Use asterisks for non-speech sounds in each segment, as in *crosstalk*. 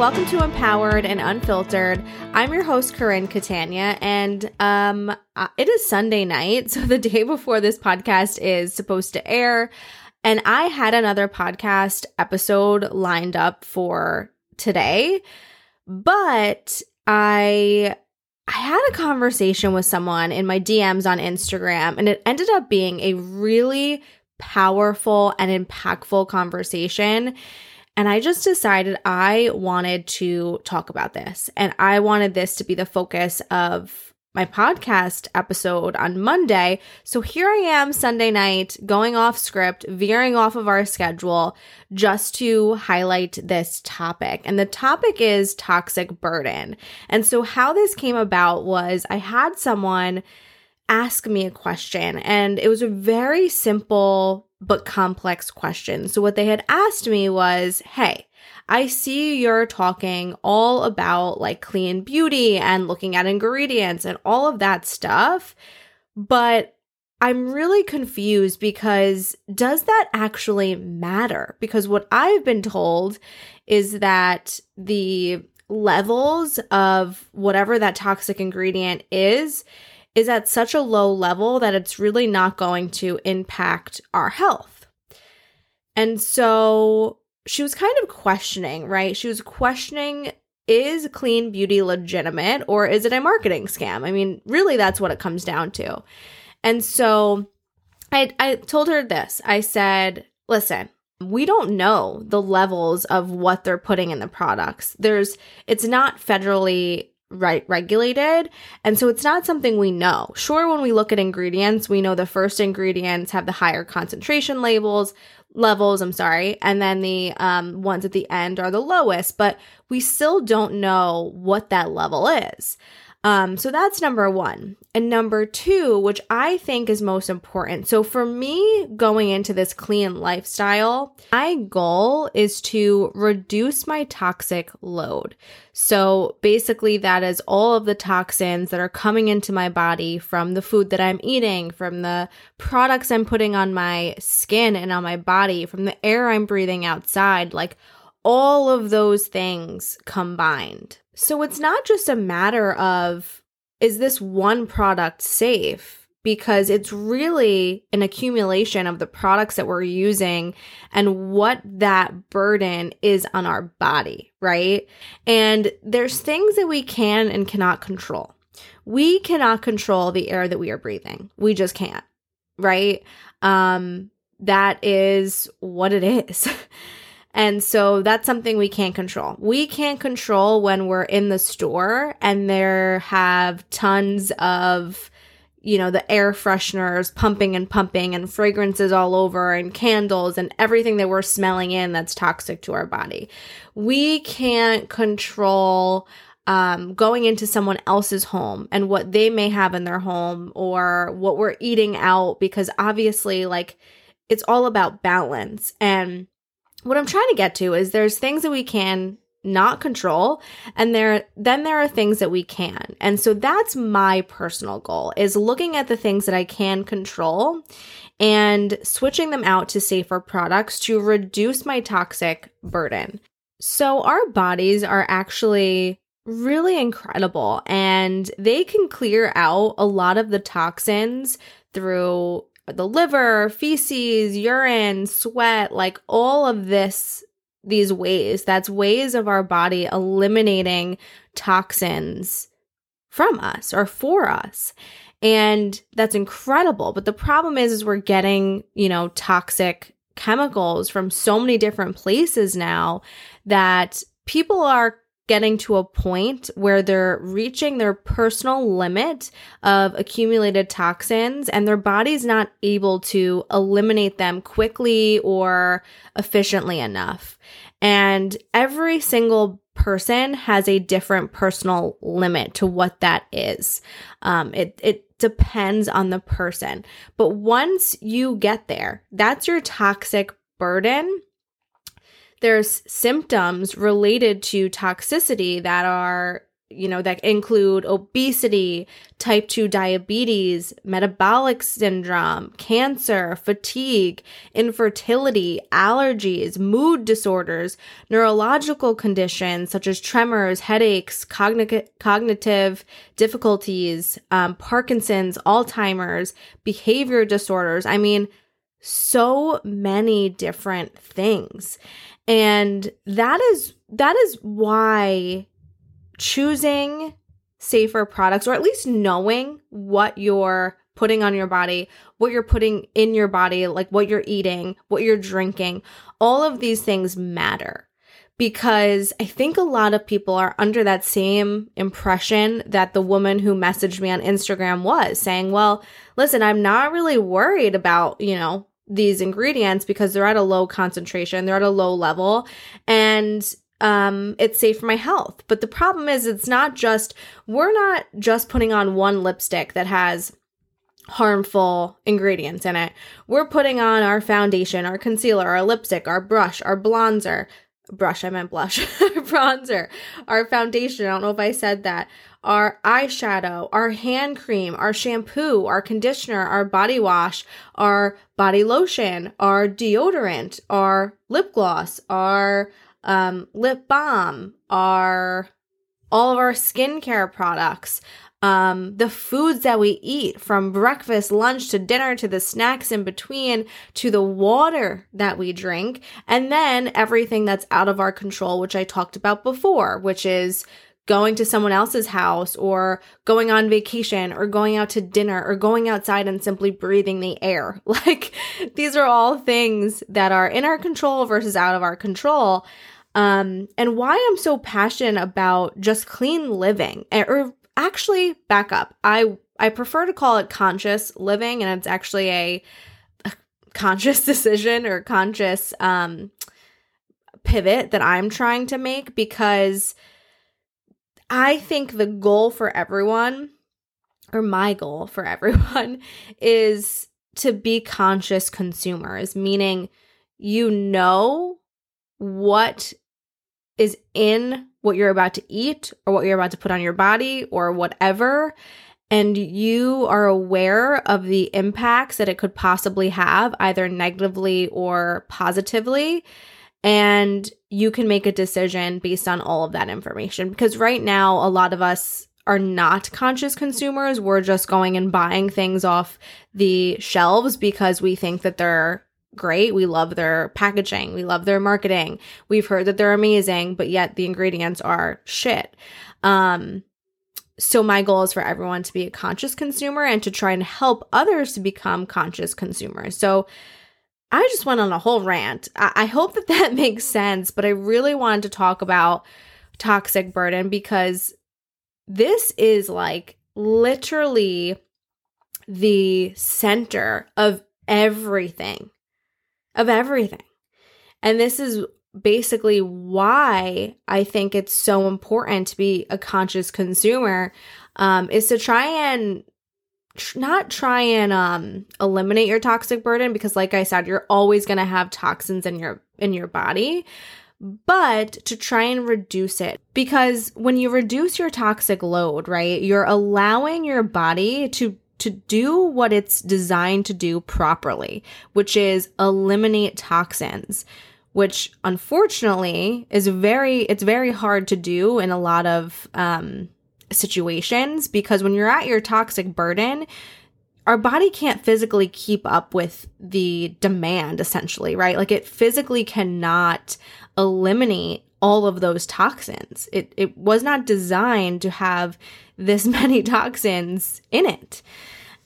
welcome to Empowered and Unfiltered. I'm your host, Corinne Catania, and um, uh, it is Sunday night, *laughs* so the day before this podcast is supposed to air. And I had another podcast episode lined up for today, but I I had a conversation with someone in my DMs on Instagram, and it ended up being a really powerful and impactful conversation. And I just decided I wanted to talk about this. And I wanted this to be the focus of my podcast episode on Monday. So here I am Sunday night, going off script, veering off of our schedule just to highlight this topic. And the topic is toxic burden. And so how this came about was I had someone ask me a question and it was a very simple but complex question. So what they had asked me was, Hey, I see you're talking all about like clean beauty and looking at ingredients and all of that stuff. But I'm really confused because does that actually matter? Because what I've been told is that the levels of whatever that toxic ingredient is is at such a low level that it's really not going to impact our health. And so she was kind of questioning, right? She was questioning is clean beauty legitimate or is it a marketing scam? I mean, really, that's what it comes down to. And so I, I told her this I said, listen, we don't know the levels of what they're putting in the products. There's, it's not federally right regulated and so it's not something we know sure when we look at ingredients we know the first ingredients have the higher concentration labels levels, I'm sorry, and then the um, ones at the end are the lowest, but we still don't know what that level is. Um, so that's number one. And number two, which I think is most important. So for me, going into this clean lifestyle, my goal is to reduce my toxic load. So basically, that is all of the toxins that are coming into my body from the food that I'm eating, from the products I'm putting on my skin and on my body, from the air I'm breathing outside, like all of those things combined. So it's not just a matter of is this one product safe? Because it's really an accumulation of the products that we're using and what that burden is on our body, right? And there's things that we can and cannot control. We cannot control the air that we are breathing. We just can't, right? Um, that is what it is. *laughs* And so that's something we can't control. We can't control when we're in the store and there have tons of, you know, the air fresheners pumping and pumping and fragrances all over and candles and everything that we're smelling in that's toxic to our body. We can't control um, going into someone else's home and what they may have in their home or what we're eating out because obviously, like, it's all about balance. And what I'm trying to get to is there's things that we can not control and there then there are things that we can. And so that's my personal goal is looking at the things that I can control and switching them out to safer products to reduce my toxic burden. So our bodies are actually really incredible and they can clear out a lot of the toxins through the liver, feces, urine, sweat, like all of this, these ways. That's ways of our body eliminating toxins from us or for us. And that's incredible. But the problem is, is we're getting, you know, toxic chemicals from so many different places now that people are getting to a point where they're reaching their personal limit of accumulated toxins and their body's not able to eliminate them quickly or efficiently enough. And every single person has a different personal limit to what that is. Um, it, it depends on the person. But once you get there, that's your toxic burden there's symptoms related to toxicity that are you know, that include obesity, type 2 diabetes, metabolic syndrome, cancer, fatigue, infertility, allergies, mood disorders, neurological conditions such as tremors, headaches, cognitive cognitive difficulties, um, Parkinson's, Alzheimer's, behavior disorders. I mean, so many different things. And that is that is why choosing safer products or at least knowing what you're putting on your body, what you're putting in your body, like what you're eating, what you're drinking, all of these things matter. Because I think a lot of people are under that same impression that the woman who messaged me on Instagram was saying, well, listen, I'm not really worried about, you know, these ingredients because they're at a low concentration, they're at a low level. And um, it's safe for my health. But the problem is, it's not just, we're not just putting on one lipstick that has harmful ingredients in it. We're putting on our foundation, our concealer, our lipstick, our brush, our bronzer. Brush, I meant blush. *laughs* bronzer, our foundation. I don't know if I said that. Our eyeshadow, our hand cream, our shampoo, our conditioner, our body wash, our body lotion, our deodorant, our lip gloss, our um, lip balm, our all of our skincare products, um, the foods that we eat from breakfast, lunch to dinner to the snacks in between to the water that we drink, and then everything that's out of our control, which I talked about before, which is going to someone else's house or going on vacation or going out to dinner or going outside and simply breathing the air. *laughs* Like these are all things that are in our control versus out of our control. Um, and why I'm so passionate about just clean living eh, or actually back up. I I prefer to call it conscious living and it's actually a, a conscious *laughs* decision or conscious um pivot that I'm trying to make because I think the goal for everyone, or my goal for *laughs* everyone, is to be conscious consumers, meaning you know what is in what you're about to eat or what you're about to put on your body or whatever and you are aware of the impacts that it could possibly have either negatively or positively and you can make a decision based on all of that information. Because right now, a lot of us are not conscious consumers. We're just going and buying things off the shelves because we think that they're great. We love their packaging. We love their marketing. We've heard that they're amazing, but yet the ingredients are shit. Um, so my goal is for everyone to be a conscious consumer and to try and help others to become conscious consumers. So I just went on a whole rant. I, I hope that *laughs* that makes sense, but I really wanted to talk about toxic burden because this is like literally the center of everything, of everything. And this is basically why I think it's so important to be a conscious consumer um, is to try and tr- not try and um eliminate your toxic burden because like I said you're always going to have toxins in your in your body but to try and reduce it because when you reduce your toxic load right you're allowing your body to to do what it's designed to do properly which is eliminate toxins which unfortunately is very it's very hard to do in a lot of um situations because when you're at your toxic burden, our body can't physically keep up with the demand essentially, right? Like it physically cannot eliminate all of those toxins. It it was not designed to have this *laughs* many toxins in it.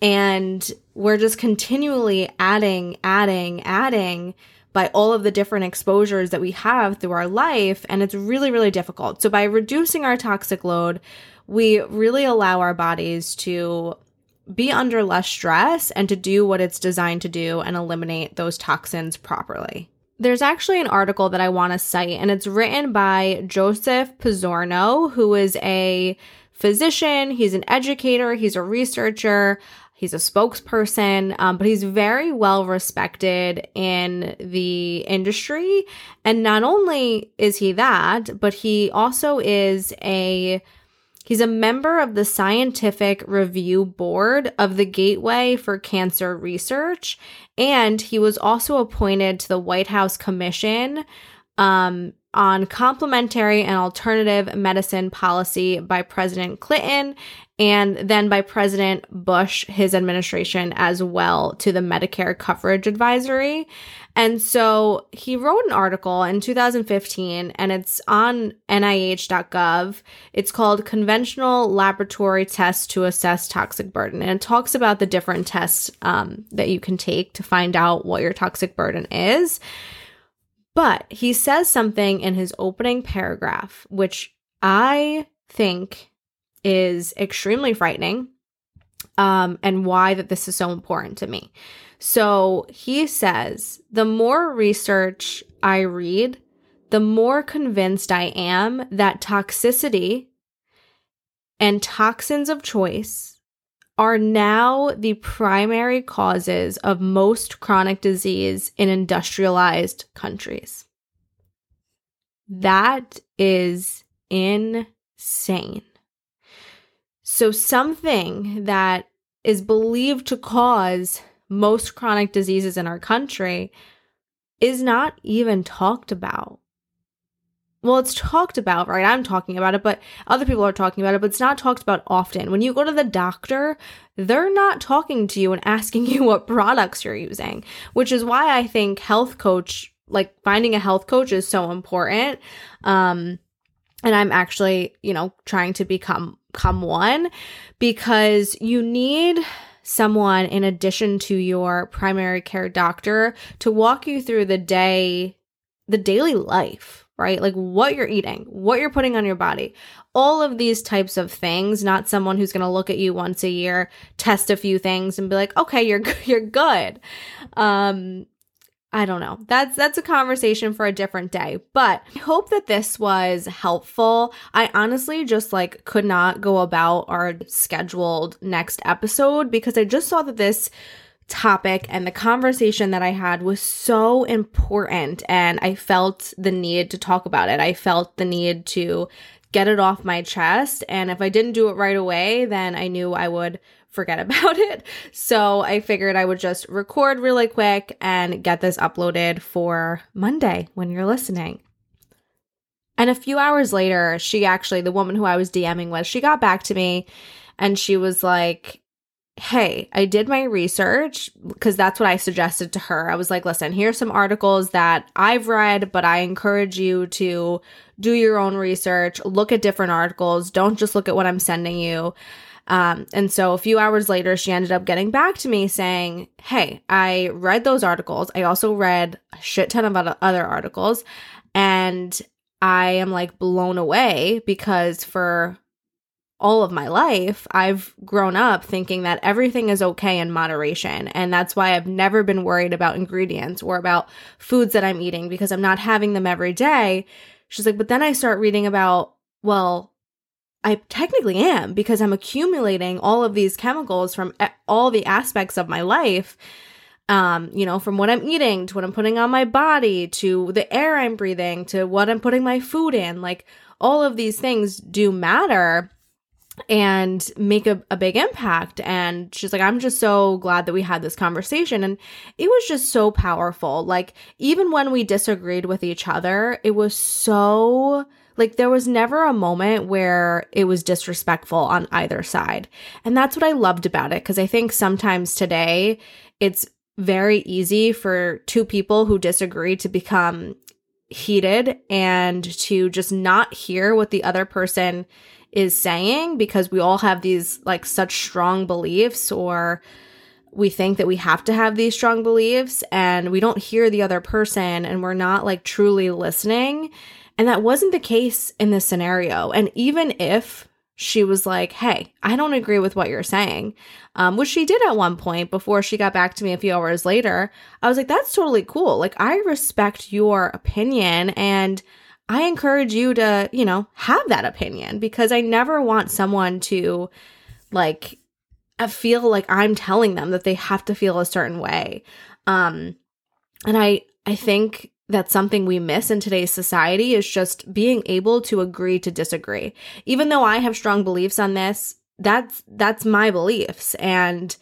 And we're just continually adding, adding, adding by all of the different exposures that we have through our life. And it's really, really difficult. So by reducing our toxic load, we really allow our bodies to be under less stress and to do what it's designed to do and eliminate those toxins properly. There's actually an article that I want to cite, and it's written by Joseph Pizzorno, who is a physician, he's an educator, he's a researcher, he's a spokesperson, um, but he's very well respected in the industry. And not only is he that, but he also is a He's a member of the Scientific Review Board of the Gateway for Cancer Research, and he was also appointed to the White House Commission um, on complementary and alternative medicine policy by President Clinton and then by President Bush, his administration as well, to the Medicare Coverage Advisory. And so he wrote an article in 2015 and it's on NIH.gov. It's called Conventional Laboratory Tests to Assess Toxic Burden. And it talks about the different tests um, that you can take to find out what your toxic burden is. But he says something in his opening paragraph, which I think is extremely frightening, um, and why that this is so important to me. So he says, the more research I read, the more convinced I am that toxicity and toxins of choice are now the primary causes of most chronic disease in industrialized countries. That is insane. So, something that is believed to cause most chronic diseases in our country is not even talked about well, it's talked about, right? I'm talking about it, but other people are talking about it, but it's not talked about often. When you go to the doctor, they're not talking to you and asking *laughs* you what products you're using, which is why I think health coach, like finding a health coach is so important. Um, and I'm actually, you know, trying to become, become one because you need someone in addition to your primary care doctor to walk you through the day, the daily life right? Like what you're eating, what you're putting on your body, all of these types of things, not someone who's going to look at you once a year, test a few things and be like, "Okay, you're *laughs* you're good." Um I don't know. That's that's a conversation for a different day. But I hope that this was helpful. I honestly just like could not go about our scheduled next episode because I just saw that this topic and the conversation that I had was so important and I felt the need to talk about it. I felt the need to get it off my chest and if I didn't do it right away, then I knew I would forget *laughs* about it. So I figured I would just record really quick and get this uploaded for Monday when you're listening. And a few hours later, she actually, the woman who I was DMing with, she got back to me and she was like, hey, I did my research because that's what I suggested to her. I was like, listen, here's some articles that I've read, but I encourage you to do your own research, look at different articles, don't just look at what I'm sending you. Um, and so a few hours later, she ended up getting back to me saying, Hey, I read those articles. I also read a shit ton of other articles. And I am like blown away because for all of my life, I've grown up thinking that everything is okay in moderation. And that's why I've never been worried about ingredients or about foods that I'm eating because I'm not having them every day. She's like, but then I start reading about, well, I technically am because I'm accumulating all of these chemicals from all the aspects of my life. Um, you know, from what I'm eating to what I'm putting on my body to the air I'm breathing to what I'm putting my food in. Like all of these things do matter and make a, a big impact. And she's like, I'm just so glad that we had this conversation. And it was just so powerful. Like, even when we disagreed with each other, it was so like there was never a moment where it was disrespectful on either side. And that's what I loved about it. Cause I think sometimes today it's very easy for two people who disagree to become heated and to just not hear what the other person is saying because we all have these like such strong beliefs or we think that we have to have these strong beliefs and we don't hear the other person and we're not like truly listening. And that wasn't the case in this scenario. And even if she was like, Hey, I don't agree with what you're saying, um, which she did at one point before she got back to me a few hours later, I was like, That's totally cool. Like, I respect your opinion and I encourage you to, you know, have that opinion because I never want someone to like feel like I'm telling them that they have to feel a certain way. Um and I I think that's something we miss in today's society is just being able to agree to disagree. Even though I have strong beliefs on this, that's that's my beliefs and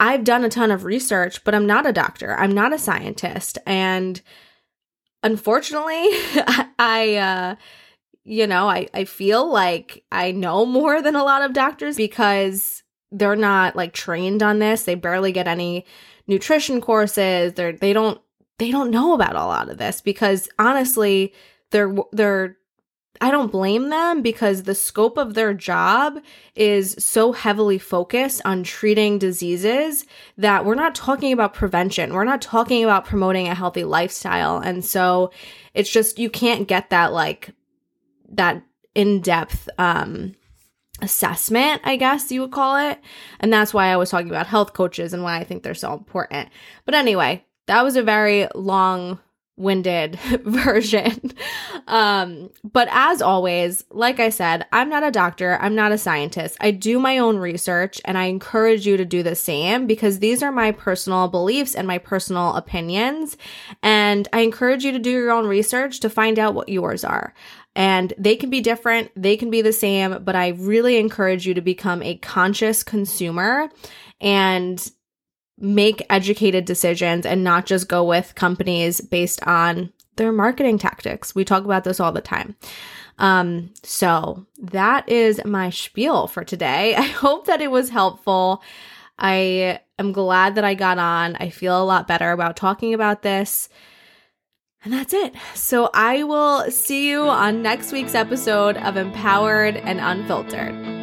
I've done a ton of research, but I'm not a doctor. I'm not a scientist and unfortunately, *laughs* I uh you know, I I feel like I know more than a lot of doctors because they're not like trained on this. They barely get any nutrition courses. They're they don't they don't know about a lot of this because honestly, they're they're I don't blame them because the scope of their job is so heavily focused on treating diseases that we're not talking about prevention. We're not talking about promoting a healthy lifestyle. And so it's just you can't get that like that in-depth um assessment, I guess you would call it. And that's why I was talking about health coaches and why I think they're so important. But anyway, that was a very long winded *laughs* version. Um, but as always, like I said, I'm not a doctor, I'm not a scientist. I do my own research and I encourage you to do the same because these are my personal beliefs and my personal opinions. And I encourage you to do your own research to find out what yours are. And they can be different, they can be the same, but I really encourage you to become a conscious consumer and make educated decisions and not just go with companies based on their marketing tactics. We talk about this all the time. Um, so that is my spiel for today. *laughs* I hope that it was helpful. I am glad that I got on. I feel a lot better about talking about this. And that's it. So I will see you on next week's episode of Empowered and Unfiltered.